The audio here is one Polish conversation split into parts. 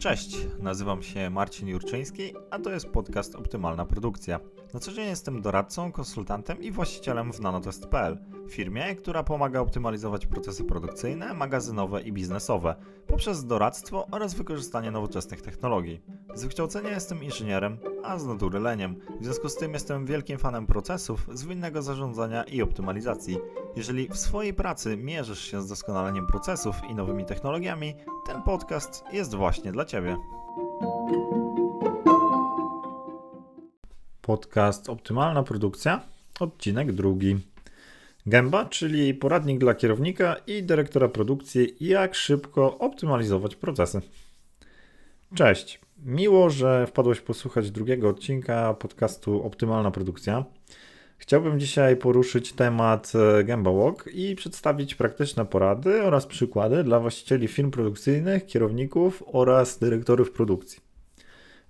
Cześć, nazywam się Marcin Jurczyński, a to jest podcast Optymalna Produkcja. Na co dzień jestem doradcą, konsultantem i właścicielem w nanotest.pl, firmie, która pomaga optymalizować procesy produkcyjne, magazynowe i biznesowe poprzez doradztwo oraz wykorzystanie nowoczesnych technologii. Z wykształcenia jestem inżynierem, a z natury leniem. W związku z tym jestem wielkim fanem procesów, zwinnego zarządzania i optymalizacji. Jeżeli w swojej pracy mierzysz się z doskonaleniem procesów i nowymi technologiami, ten podcast jest właśnie dla Ciebie. Podcast Optymalna Produkcja, odcinek drugi. Gęba, czyli poradnik dla kierownika i dyrektora produkcji, jak szybko optymalizować procesy. Cześć. Miło, że wpadłeś posłuchać drugiego odcinka podcastu Optymalna Produkcja. Chciałbym dzisiaj poruszyć temat e, Gamba Walk i przedstawić praktyczne porady oraz przykłady dla właścicieli firm produkcyjnych, kierowników oraz dyrektorów produkcji.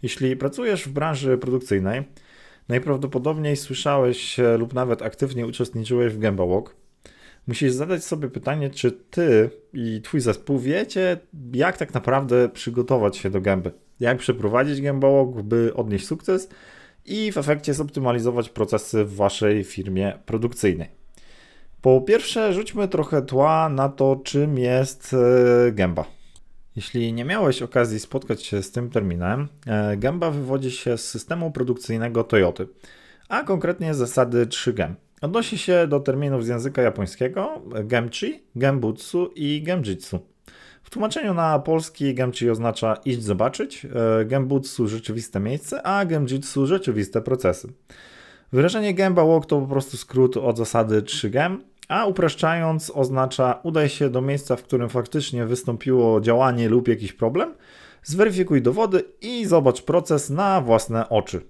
Jeśli pracujesz w branży produkcyjnej, najprawdopodobniej słyszałeś lub nawet aktywnie uczestniczyłeś w Gamba Walk. Musisz zadać sobie pytanie, czy ty i twój zespół wiecie, jak tak naprawdę przygotować się do gęby. Jak przeprowadzić Walk, by odnieść sukces – i w efekcie zoptymalizować procesy w waszej firmie produkcyjnej. Po pierwsze, rzućmy trochę tła na to, czym jest e, gęba. Jeśli nie miałeś okazji spotkać się z tym terminem, e, gęba wywodzi się z systemu produkcyjnego Toyoty, a konkretnie z zasady 3GEM. Odnosi się do terminów z języka japońskiego Gemchi, Gembutsu i Gemjitsu. W tłumaczeniu na polski Gemchi oznacza iść zobaczyć, e, Gembutsu rzeczywiste miejsce, a Gemjitsu rzeczywiste procesy. Wyrażenie Gemba Walk to po prostu skrót od zasady 3Gem, a upraszczając oznacza udaj się do miejsca, w którym faktycznie wystąpiło działanie lub jakiś problem, zweryfikuj dowody i zobacz proces na własne oczy.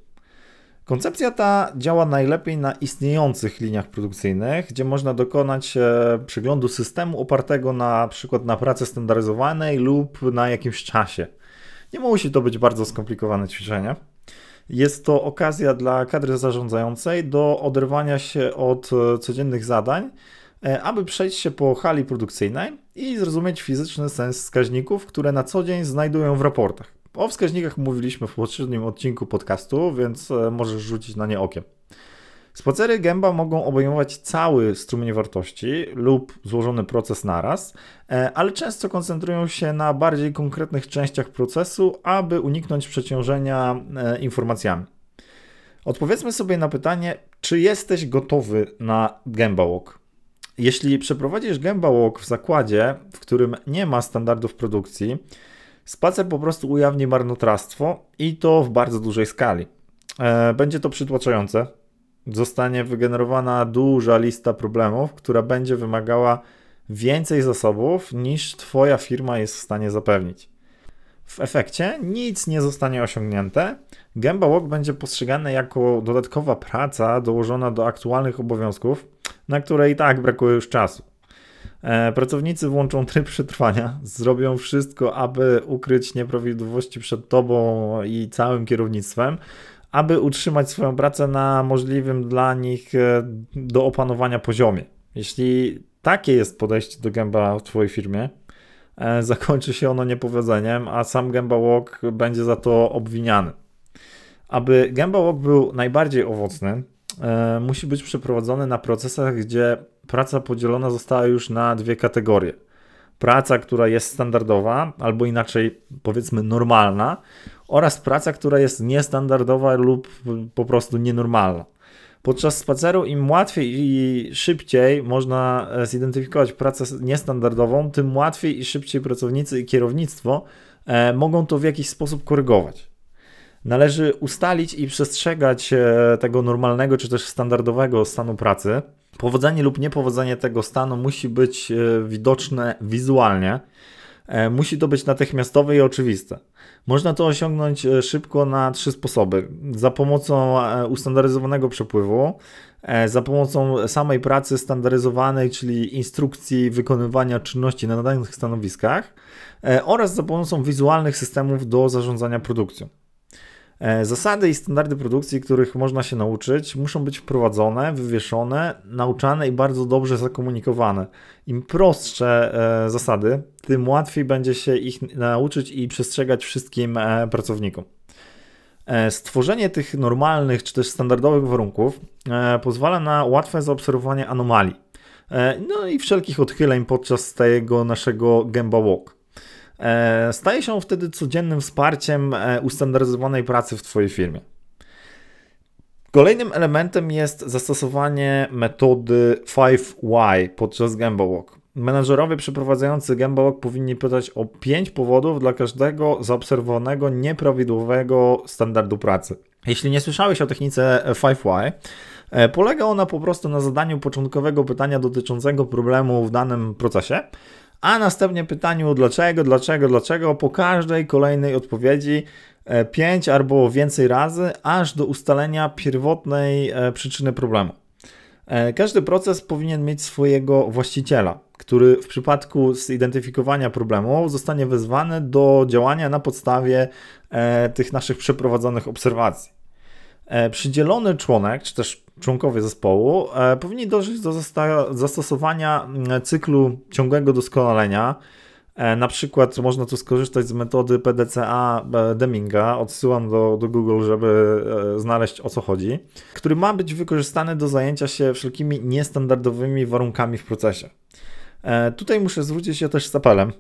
Koncepcja ta działa najlepiej na istniejących liniach produkcyjnych, gdzie można dokonać e, przeglądu systemu opartego na przykład na pracy standaryzowanej lub na jakimś czasie. Nie musi to być bardzo skomplikowane ćwiczenie. Jest to okazja dla kadry zarządzającej do oderwania się od e, codziennych zadań, e, aby przejść się po hali produkcyjnej i zrozumieć fizyczny sens wskaźników, które na co dzień znajdują w raportach. O wskaźnikach mówiliśmy w poprzednim odcinku podcastu, więc e, możesz rzucić na nie okiem. Spacery gęba mogą obejmować cały strumień wartości lub złożony proces naraz, e, ale często koncentrują się na bardziej konkretnych częściach procesu, aby uniknąć przeciążenia e, informacjami. Odpowiedzmy sobie na pytanie, czy jesteś gotowy na gęba walk. Jeśli przeprowadzisz gęba walk w zakładzie, w którym nie ma standardów produkcji, Spacer po prostu ujawni marnotrawstwo i to w bardzo dużej skali. E, będzie to przytłaczające. Zostanie wygenerowana duża lista problemów, która będzie wymagała więcej zasobów niż Twoja firma jest w stanie zapewnić. W efekcie nic nie zostanie osiągnięte. Gęba Walk będzie postrzegane jako dodatkowa praca dołożona do aktualnych obowiązków, na które i tak brakuje już czasu. E, pracownicy włączą tryb przetrwania, zrobią wszystko, aby ukryć nieprawidłowości przed tobą i całym kierownictwem, aby utrzymać swoją pracę na możliwym dla nich e, do opanowania poziomie. Jeśli takie jest podejście do gęba w Twojej firmie, e, zakończy się ono niepowodzeniem, a sam gęba walk będzie za to obwiniany. Aby gęba walk był najbardziej owocny, musi być przeprowadzony na procesach, gdzie praca podzielona została już na dwie kategorie. Praca, która jest standardowa, albo inaczej powiedzmy normalna, oraz praca, która jest niestandardowa lub po prostu nienormalna. Podczas spaceru im łatwiej i szybciej można e, zidentyfikować pracę niestandardową, tym łatwiej i szybciej pracownicy i kierownictwo e, mogą to w jakiś sposób korygować. Należy ustalić i przestrzegać e, tego normalnego czy też standardowego stanu pracy, Powodzenie lub niepowodzenie tego stanu musi być e, widoczne wizualnie. E, musi to być natychmiastowe i oczywiste. Można to osiągnąć e, szybko na trzy sposoby: za pomocą ustandaryzowanego przepływu, za pomocą samej pracy standaryzowanej, czyli instrukcji wykonywania czynności na danych stanowiskach, oraz za pomocą wizualnych systemów do zarządzania produkcją. E, zasady i standardy produkcji, których można się nauczyć, muszą być wprowadzone, wywieszone, nauczane i bardzo dobrze zakomunikowane. Im prostsze e, zasady, tym łatwiej będzie się ich nauczyć i przestrzegać wszystkim e, pracownikom. Stworzenie tych normalnych czy też standardowych warunków pozwala na łatwe zaobserwowanie anomalii, no i wszelkich odchyleń podczas tego naszego Gemba Walk. E, staje się wtedy codziennym wsparciem e, ustandaryzowanej pracy w Twojej firmie. Kolejnym elementem jest zastosowanie metody 5Y podczas Gamba Walk. Przeprowadzający Gamba Walk powinni pytać o 5 powodów dla każdego zaobserwowanego nieprawidłowego standardu pracy. Jeśli nie słyszałeś o technice 5Y, e, polega ona po prostu na zadaniu początkowego pytania dotyczącego problemu w danym procesie a następnie pytaniu dlaczego, dlaczego, dlaczego po każdej kolejnej odpowiedzi e, pięć albo więcej razy, aż do ustalenia pierwotnej e, przyczyny problemu. E, każdy proces powinien mieć swojego właściciela, który w przypadku zidentyfikowania problemu zostanie wezwany do działania na podstawie tych naszych przeprowadzonych obserwacji. Przydzielony członek, czy też członkowie zespołu e, powinni dążyć do zastosowania mm, cyklu ciągłego doskonalenia. E, na przykład można tu skorzystać z metody PDCA e, Deminga, odsyłam do, do Google, żeby znaleźć o co chodzi, który ma być wykorzystany do zajęcia się wszelkimi niestandardowymi warunkami w procesie. Tutaj muszę zwrócić się też z apelem.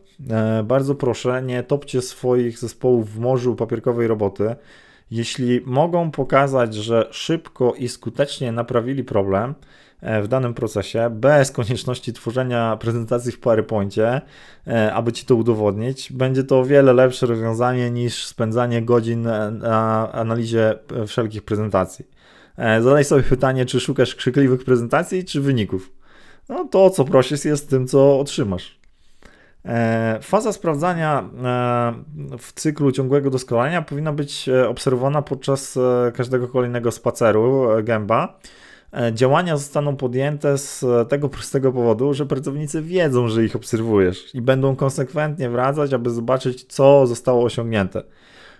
Bardzo proszę, nie topcie swoich zespołów w morzu papierkowej roboty. Jeśli mogą pokazać, że szybko i skutecznie naprawili problem e, w danym procesie, bez konieczności tworzenia prezentacji w PowerPoincie, e, aby ci to udowodnić, będzie to o wiele lepsze rozwiązanie niż spędzanie godzin na analizie e, wszelkich prezentacji. Zadaj sobie pytanie, czy szukasz krzykliwych prezentacji, czy wyników. No to, co prosisz, jest tym, co otrzymasz. E, faza sprawdzania e, w cyklu ciągłego doskonalenia powinna być e, obserwowana podczas każdego kolejnego spaceru gęba. Działania zostaną podjęte z tego prostego powodu, że pracownicy wiedzą, że ich obserwujesz i będą konsekwentnie wracać, aby zobaczyć, co zostało osiągnięte.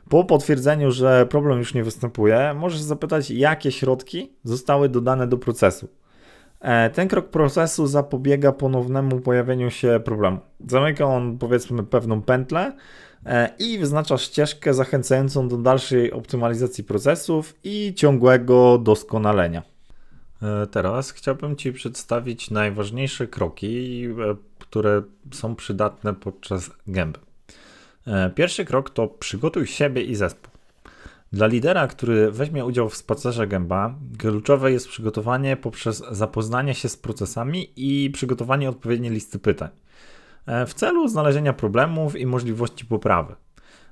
Po potwierdzeniu, że problem już nie występuje, możesz zapytać, jakie środki zostały dodane do procesu. E, ten krok procesu zapobiega ponownemu pojawieniu się problemu. Zamyka on powiedzmy pewną pętlę e, i wyznacza ścieżkę zachęcającą do dalszej optymalizacji procesów i ciągłego doskonalenia. E, teraz chciałbym Ci przedstawić najważniejsze kroki, które są przydatne podczas gęby. Pierwszy krok to przygotuj siebie i zespół. Dla lidera, który weźmie udział w spacerze gęba, kluczowe jest przygotowanie poprzez zapoznanie się z procesami i przygotowanie odpowiedniej listy pytań e, w celu znalezienia problemów i możliwości poprawy.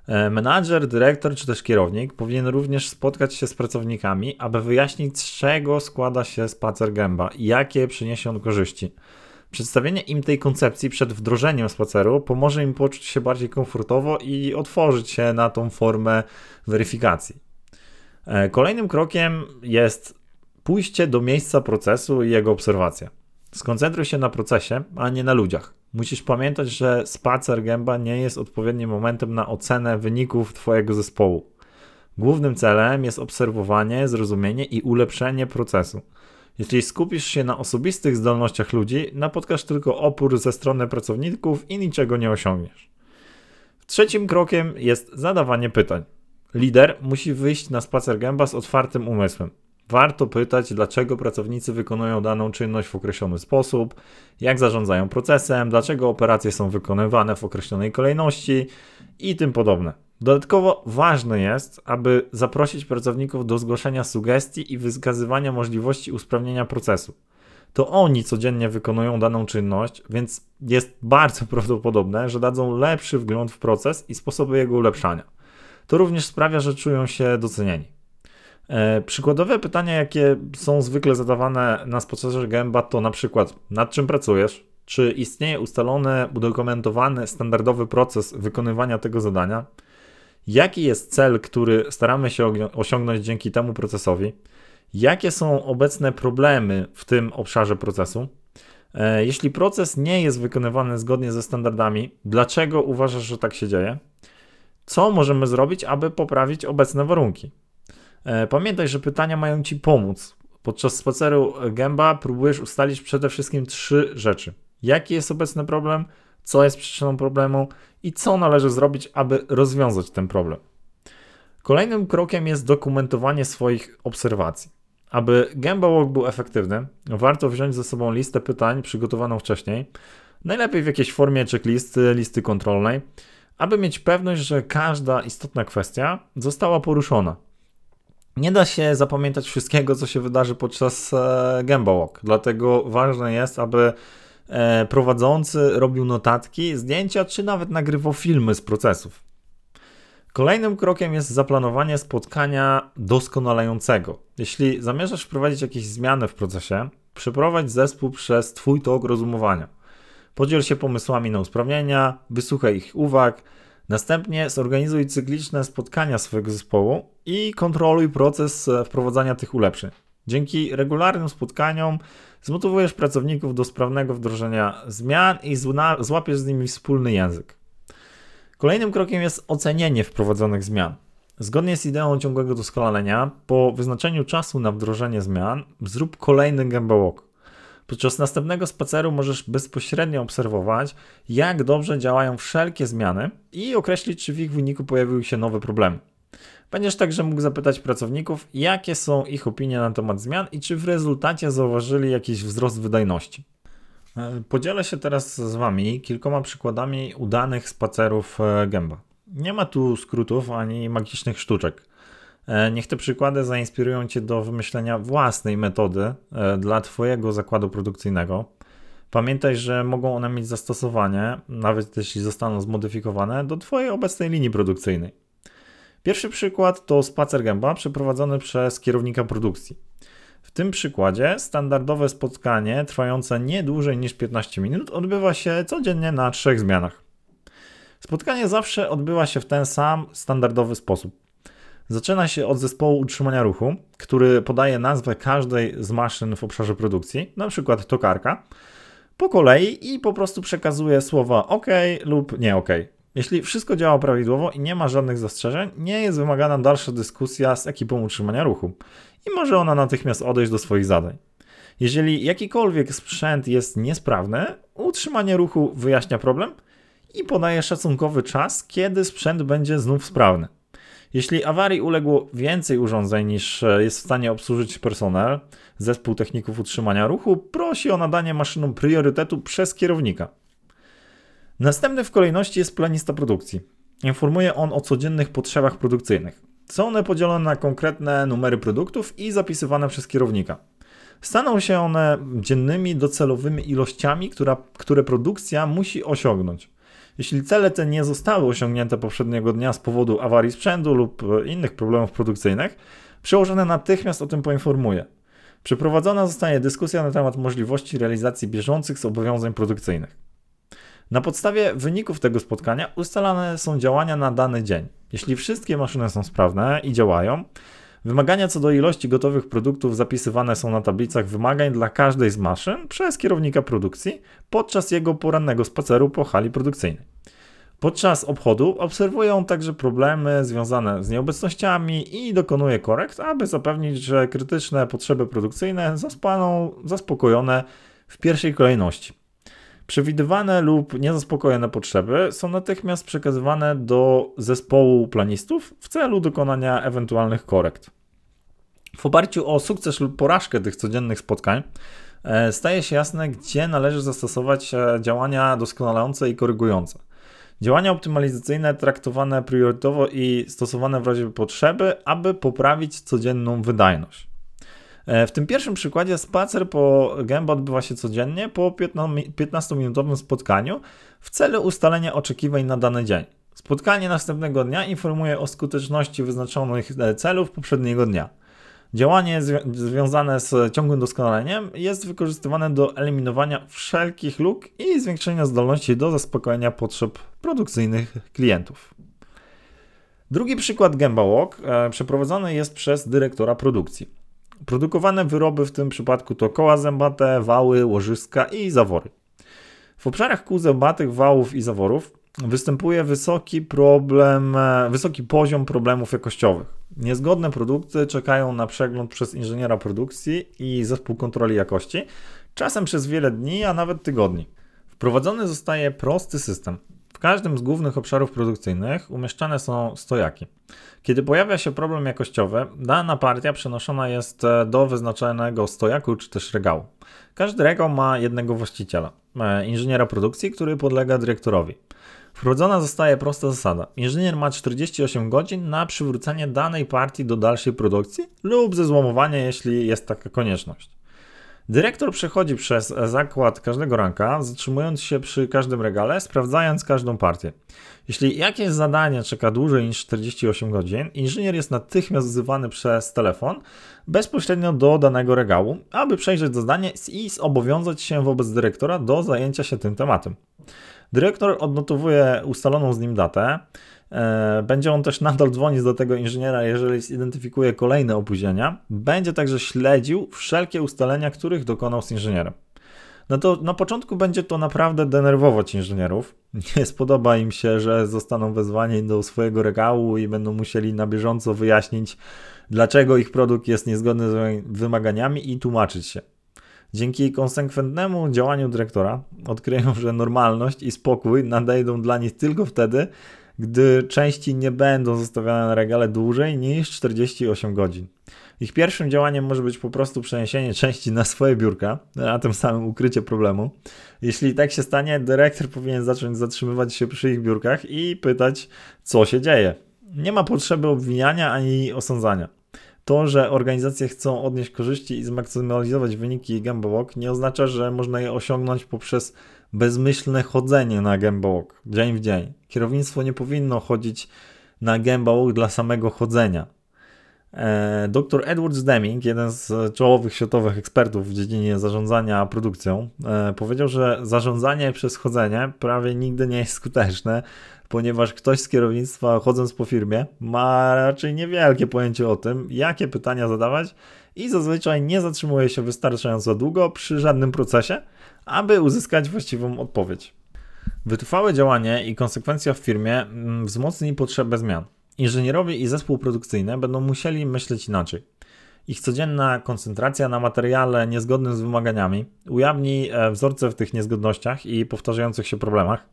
E, menadżer, dyrektor czy też kierownik powinien również spotkać się z pracownikami, aby wyjaśnić, z czego składa się spacer gęba i jakie przyniesie on korzyści. Przedstawienie im tej koncepcji przed wdrożeniem spaceru pomoże im poczuć się bardziej komfortowo i otworzyć się na tą formę weryfikacji. E, kolejnym krokiem jest pójście do miejsca procesu i jego obserwacja. Skoncentruj się na procesie, a nie na ludziach. Musisz pamiętać, że spacer gęba nie jest odpowiednim momentem na ocenę wyników Twojego zespołu. Głównym celem jest obserwowanie, zrozumienie i ulepszenie procesu. Jeśli skupisz się na osobistych zdolnościach ludzi, napotkasz tylko opór ze strony pracowników i niczego nie osiągniesz. Trzecim krokiem jest zadawanie pytań. Lider musi wyjść na spacer gęba z otwartym umysłem. Warto pytać, dlaczego pracownicy wykonują daną czynność w określony sposób, jak zarządzają procesem, dlaczego operacje są wykonywane w określonej kolejności i tym podobne. Dodatkowo ważne jest, aby zaprosić pracowników do zgłaszania sugestii i wykazywania możliwości usprawnienia procesu. To oni codziennie wykonują daną czynność, więc jest bardzo prawdopodobne, że dadzą lepszy wgląd w proces i sposoby jego ulepszania. To również sprawia, że czują się docenieni. E, przykładowe pytania, jakie są zwykle zadawane na spacerze gęba, to na przykład nad czym pracujesz, czy istnieje ustalony, udokumentowany, standardowy proces wykonywania tego zadania, jaki jest cel, który staramy się osiągnąć dzięki temu procesowi, jakie są obecne problemy w tym obszarze procesu. E, jeśli proces nie jest wykonywany zgodnie ze standardami, dlaczego uważasz, że tak się dzieje? Co możemy zrobić, aby poprawić obecne warunki? E, pamiętaj, że pytania mają Ci pomóc. Podczas spaceru gęba próbujesz ustalić przede wszystkim trzy rzeczy. Jaki jest obecny problem, co jest przyczyną problemu i co należy zrobić, aby rozwiązać ten problem. Kolejnym krokiem jest dokumentowanie swoich obserwacji. Aby Gamba Walk był efektywny, warto wziąć ze sobą listę pytań przygotowaną wcześniej, najlepiej w jakiejś formie checklisty, listy kontrolnej, aby mieć pewność, że każda istotna kwestia została poruszona. Nie da się zapamiętać wszystkiego, co się wydarzy podczas e, Gamba Walk, dlatego ważne jest, aby e, prowadzący robił notatki, zdjęcia, czy nawet nagrywał filmy z procesów. Kolejnym krokiem jest zaplanowanie spotkania doskonalającego. Jeśli zamierzasz wprowadzić jakieś zmiany w procesie, przeprowadź zespół przez Twój tok rozumowania. Podziel się pomysłami na usprawnienia, wysłuchaj ich uwag, następnie zorganizuj cykliczne spotkania swojego zespołu i kontroluj proces e, wprowadzania tych ulepszeń. Dzięki regularnym spotkaniom zmotywujesz pracowników do sprawnego wdrożenia zmian i złapiesz z nimi wspólny język. Kolejnym krokiem jest ocenienie wprowadzonych zmian. Zgodnie z ideą ciągłego doskonalenia, po wyznaczeniu czasu na wdrożenie zmian, zrób kolejny Walk. Podczas następnego spaceru możesz bezpośrednio obserwować, jak dobrze działają wszelkie zmiany i określić, czy w ich wyniku pojawiły się nowe problemy. Będziesz także mógł zapytać pracowników, jakie są ich opinie na temat zmian i czy w rezultacie zauważyli jakiś wzrost wydajności. E, podzielę się teraz z Wami kilkoma przykładami udanych spacerów e, gęba. Nie ma tu skrótów ani magicznych sztuczek. E, niech te przykłady zainspirują Cię do wymyślenia własnej metody dla Twojego zakładu produkcyjnego. Pamiętaj, że mogą one mieć zastosowanie, nawet jeśli zostaną zmodyfikowane, do Twojej obecnej linii produkcyjnej. Pierwszy przykład to spacer gęba przeprowadzony przez kierownika produkcji. W tym przykładzie standardowe spotkanie trwające nie dłużej niż 15 minut odbywa się codziennie na trzech zmianach. Spotkanie zawsze odbywa się w ten sam standardowy sposób. Zaczyna się od zespołu utrzymania ruchu, który podaje nazwę każdej z maszyn w obszarze produkcji, np. tokarka, po kolei i po prostu przekazuje słowa OK lub nie OK. Jeśli wszystko działa prawidłowo i nie ma żadnych zastrzeżeń, nie jest wymagana dalsza dyskusja z ekipą utrzymania ruchu i może ona natychmiast odejść do swoich zadań. Jeżeli jakikolwiek sprzęt jest niesprawny, utrzymanie ruchu wyjaśnia problem i podaje szacunkowy czas, kiedy sprzęt będzie znów sprawny. Jeśli awarii uległo więcej urządzeń niż e, jest w stanie obsłużyć personel, zespół techników utrzymania ruchu prosi o nadanie maszynom priorytetu przez kierownika. Następny w kolejności jest planista produkcji. Informuje on o codziennych potrzebach produkcyjnych. Są one podzielone na konkretne numery produktów i zapisywane przez kierownika. Staną się one dziennymi docelowymi ilościami, która, które produkcja musi osiągnąć. Jeśli cele te nie zostały osiągnięte poprzedniego dnia z powodu awarii sprzętu lub innych problemów produkcyjnych, przełożony natychmiast o tym poinformuje. Przeprowadzona zostanie dyskusja na temat możliwości realizacji bieżących zobowiązań produkcyjnych. Na podstawie wyników tego spotkania ustalane są działania na dany dzień. Jeśli wszystkie maszyny są sprawne i działają, wymagania co do ilości gotowych produktów zapisywane są na tablicach wymagań dla każdej z maszyn przez kierownika produkcji podczas jego porannego spaceru po hali produkcyjnej. Podczas obchodu obserwuje on także problemy związane z nieobecnościami i dokonuje korekt, aby zapewnić, że krytyczne potrzeby produkcyjne zostaną zaspokojone w pierwszej kolejności. Przewidywane lub niezaspokojone potrzeby są natychmiast przekazywane do zespołu planistów w celu dokonania ewentualnych korekt. W oparciu o sukces lub porażkę tych codziennych spotkań e, staje się jasne, gdzie należy zastosować e, działania doskonalające i korygujące. Działania optymalizacyjne traktowane priorytetowo i stosowane w razie potrzeby, aby poprawić codzienną wydajność. E, w tym pierwszym przykładzie spacer po gębie odbywa się codziennie po 15-minutowym spotkaniu w celu ustalenia oczekiwań na dany dzień. Spotkanie następnego dnia informuje o skuteczności wyznaczonych e, celów poprzedniego dnia. Działanie zwi związane z ciągłym doskonaleniem jest wykorzystywane do eliminowania wszelkich luk i zwiększenia zdolności do zaspokojenia potrzeb produkcyjnych klientów. Drugi przykład Gamba Walk e, przeprowadzony jest przez dyrektora produkcji. Produkowane wyroby w tym przypadku to koła zębate, wały, łożyska i zawory. W obszarach kół zębatych, wałów i zaworów występuje wysoki problem, e, wysoki poziom problemów jakościowych. Niezgodne produkty czekają na przegląd przez inżyniera produkcji i zespół kontroli jakości, czasem przez wiele dni, a nawet tygodni. Wprowadzony zostaje prosty system. W każdym z głównych obszarów produkcyjnych umieszczane są stojaki. Kiedy pojawia się problem jakościowy, dana partia przenoszona jest e, do wyznaczonego stojaku czy też regału. Każdy regał ma jednego właściciela, e, inżyniera produkcji, który podlega dyrektorowi. Wprowadzona zostaje prosta zasada. Inżynier ma 48 godzin na przywrócenie danej partii do dalszej produkcji lub zezłomowanie, jeśli jest taka konieczność. Dyrektor przechodzi przez zakład każdego ranka, zatrzymując się przy każdym regale, sprawdzając każdą partię. Jeśli jakieś zadanie czeka dłużej niż 48 godzin, inżynier jest natychmiast wzywany przez telefon bezpośrednio do danego regału, aby przejrzeć zadanie i zobowiązać się wobec dyrektora do zajęcia się tym tematem. Dyrektor odnotowuje ustaloną z nim datę. E, będzie on też nadal dzwonić do tego inżyniera, jeżeli zidentyfikuje kolejne opóźnienia. Będzie także śledził wszelkie ustalenia, których dokonał z inżynierem. No to na początku będzie to naprawdę denerwować inżynierów. Nie spodoba im się, że zostaną wezwani do swojego regału i będą musieli na bieżąco wyjaśnić, dlaczego ich produkt jest niezgodny z wymaganiami i tłumaczyć się. Dzięki konsekwentnemu działaniu dyrektora odkryją, że normalność i spokój nadejdą dla nich tylko wtedy, gdy części nie będą zostawiane na regale dłużej niż 48 godzin. Ich pierwszym działaniem może być po prostu przeniesienie części na swoje biurka, a tym samym ukrycie problemu. Jeśli tak się stanie, dyrektor powinien zacząć zatrzymywać się przy ich biurkach i pytać, co się dzieje. Nie ma potrzeby obwiniania ani osądzania. To, że organizacje chcą odnieść korzyści i zmaksymalizować wyniki Walk nie oznacza, że można je osiągnąć poprzez bezmyślne chodzenie na Walk dzień w dzień. Kierownictwo nie powinno chodzić na Walk dla samego chodzenia. E, Dr Edward Deming, jeden z czołowych światowych ekspertów w dziedzinie zarządzania produkcją, e, powiedział, że zarządzanie przez chodzenie prawie nigdy nie jest skuteczne, ponieważ ktoś z kierownictwa chodząc po firmie ma raczej niewielkie pojęcie o tym, jakie pytania zadawać i zazwyczaj nie zatrzymuje się wystarczająco długo przy żadnym procesie, aby uzyskać właściwą odpowiedź. Wytrwałe działanie i konsekwencja w firmie mm, wzmocni potrzebę zmian. Inżynierowie i zespół produkcyjny będą musieli myśleć inaczej. Ich codzienna koncentracja na materiale niezgodnym z wymaganiami ujawni e, wzorce w tych niezgodnościach i powtarzających się problemach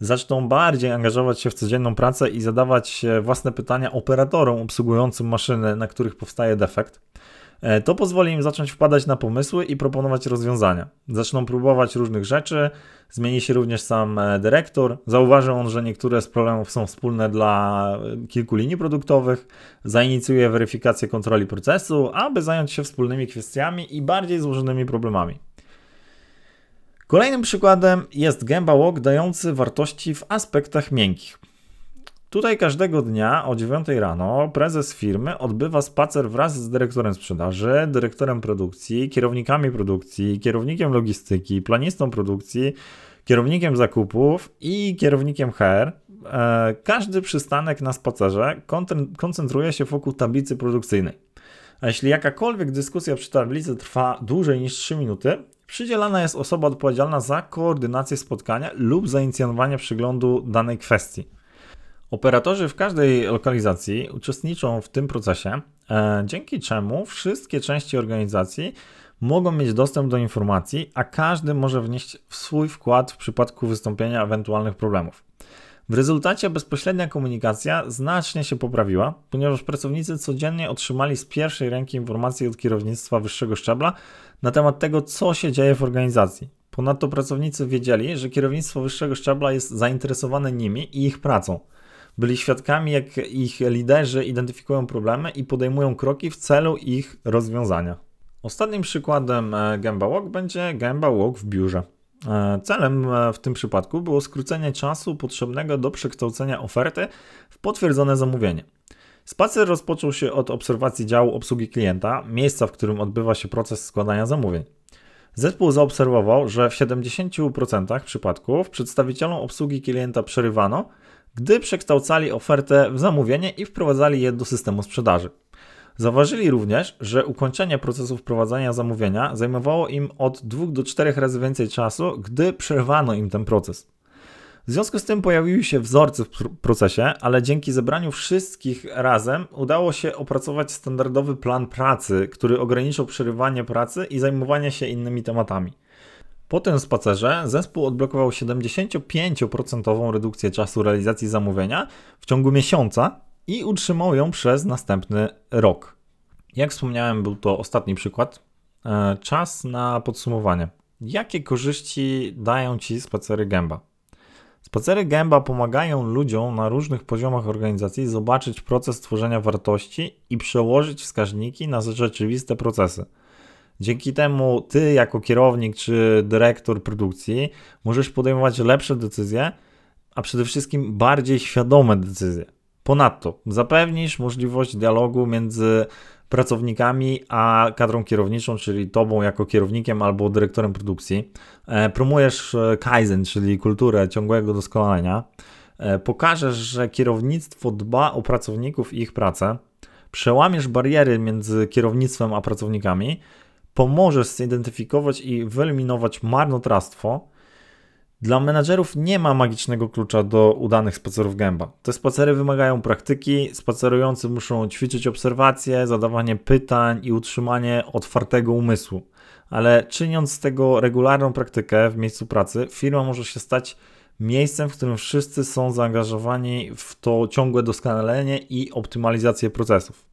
zaczną bardziej angażować się w codzienną pracę i zadawać własne pytania operatorom obsługującym maszyny, na których powstaje defekt. E, to pozwoli im zacząć wpadać na pomysły i proponować rozwiązania. Zaczną próbować różnych rzeczy, zmieni się również sam e, dyrektor. Zauważy on, że niektóre z problemów są wspólne dla e, kilku linii produktowych, zainicjuje weryfikację kontroli procesu, aby zająć się wspólnymi kwestiami i bardziej złożonymi problemami. Kolejnym przykładem jest gęba walk dający wartości w aspektach miękkich. Tutaj każdego dnia o 9 rano prezes firmy odbywa spacer wraz z dyrektorem sprzedaży, dyrektorem produkcji, kierownikami produkcji, kierownikiem logistyki, planistą produkcji, kierownikiem zakupów i kierownikiem HR. E, każdy przystanek na spacerze koncentruje się wokół tablicy produkcyjnej. A jeśli jakakolwiek dyskusja przy tablicy trwa dłużej niż 3 minuty, przydzielana jest osoba odpowiedzialna za koordynację spotkania lub zainicjowanie przeglądu danej kwestii. Operatorzy w każdej lokalizacji uczestniczą w tym procesie, e, dzięki czemu wszystkie części organizacji mogą mieć dostęp do informacji, a każdy może wnieść swój wkład w przypadku wystąpienia ewentualnych problemów. W rezultacie bezpośrednia komunikacja znacznie się poprawiła, ponieważ pracownicy codziennie otrzymali z pierwszej ręki informacje od kierownictwa wyższego szczebla na temat tego, co się dzieje w organizacji. Ponadto pracownicy wiedzieli, że kierownictwo wyższego szczebla jest zainteresowane nimi i ich pracą. Byli świadkami, jak ich liderzy identyfikują problemy i podejmują kroki w celu ich rozwiązania. Ostatnim przykładem e, Gamba Walk będzie Gamba Walk w biurze. E, celem e, w tym przypadku było skrócenie czasu potrzebnego do przekształcenia oferty w potwierdzone zamówienie. Spacer rozpoczął się od obserwacji działu obsługi klienta, miejsca, w którym odbywa się proces składania zamówień. Zespół zaobserwował, że w 70% przypadków przedstawicielom obsługi klienta przerywano, gdy przekształcali ofertę w zamówienie i wprowadzali je do systemu sprzedaży. Zauważyli również, że ukończenie procesu wprowadzania zamówienia zajmowało im od 2 do 4 razy więcej czasu, gdy przerwano im ten proces. W związku z tym pojawiły się wzorce w pr- procesie, ale dzięki zebraniu wszystkich razem udało się opracować standardowy plan pracy, który ograniczał przerywanie pracy i zajmowanie się innymi tematami. Po tym spacerze zespół odblokował 75% redukcję czasu realizacji zamówienia w ciągu miesiąca i utrzymał ją przez następny rok. Jak wspomniałem, był to ostatni przykład. E, Czas na podsumowanie. Jakie korzyści dają Ci spacery gęba? Spacery gęba pomagają ludziom na różnych poziomach organizacji zobaczyć proces tworzenia wartości i przełożyć wskaźniki na rzeczywiste procesy. Dzięki temu ty, jako kierownik czy dyrektor produkcji, możesz podejmować lepsze decyzje, a przede wszystkim bardziej świadome decyzje. Ponadto zapewnisz możliwość dialogu między pracownikami a kadrą kierowniczą, czyli tobą jako kierownikiem albo dyrektorem produkcji. E, Promujesz e, Kaizen, czyli kulturę ciągłego doskonalenia. E, Pokażesz, że kierownictwo dba o pracowników i ich pracę. Przełamiesz bariery między kierownictwem a pracownikami pomożesz zidentyfikować i wyeliminować marnotrawstwo. Dla menadżerów nie ma magicznego klucza do udanych spacerów gęba. Te spacery wymagają praktyki, spacerujący muszą ćwiczyć obserwacje, zadawanie pytań i utrzymanie otwartego umysłu. Ale czyniąc z tego regularną praktykę w miejscu pracy, firma może się stać miejscem, w którym wszyscy są zaangażowani w to ciągłe doskonalenie i optymalizację procesów.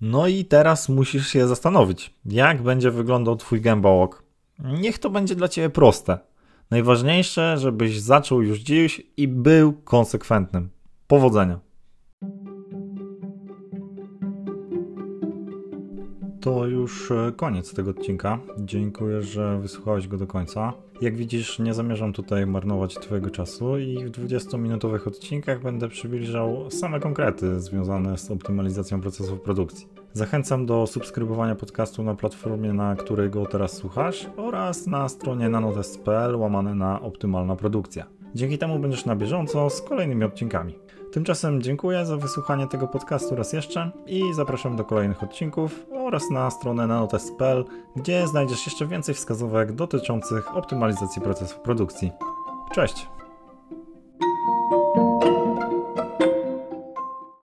No i teraz musisz się zastanowić, jak będzie wyglądał Twój Gęba Walk. Niech to będzie dla Ciebie proste. Najważniejsze, żebyś zaczął już dziś i był konsekwentnym. Powodzenia. To już e, koniec tego odcinka. Dziękuję, że wysłuchałeś go do końca. Jak widzisz, nie zamierzam tutaj marnować Twojego czasu i w 20-minutowych odcinkach będę przybliżał same konkrety związane z optymalizacją procesów produkcji. Zachęcam do subskrybowania podcastu na platformie, na której go teraz słuchasz oraz na stronie nanotest.pl łamane na optymalna produkcja. Dzięki temu będziesz na bieżąco z kolejnymi odcinkami. Tymczasem dziękuję za wysłuchanie tego podcastu raz jeszcze i zapraszam do kolejnych odcinków oraz na stronę nanotest.pl, gdzie znajdziesz jeszcze więcej wskazówek dotyczących optymalizacji procesów produkcji. Cześć!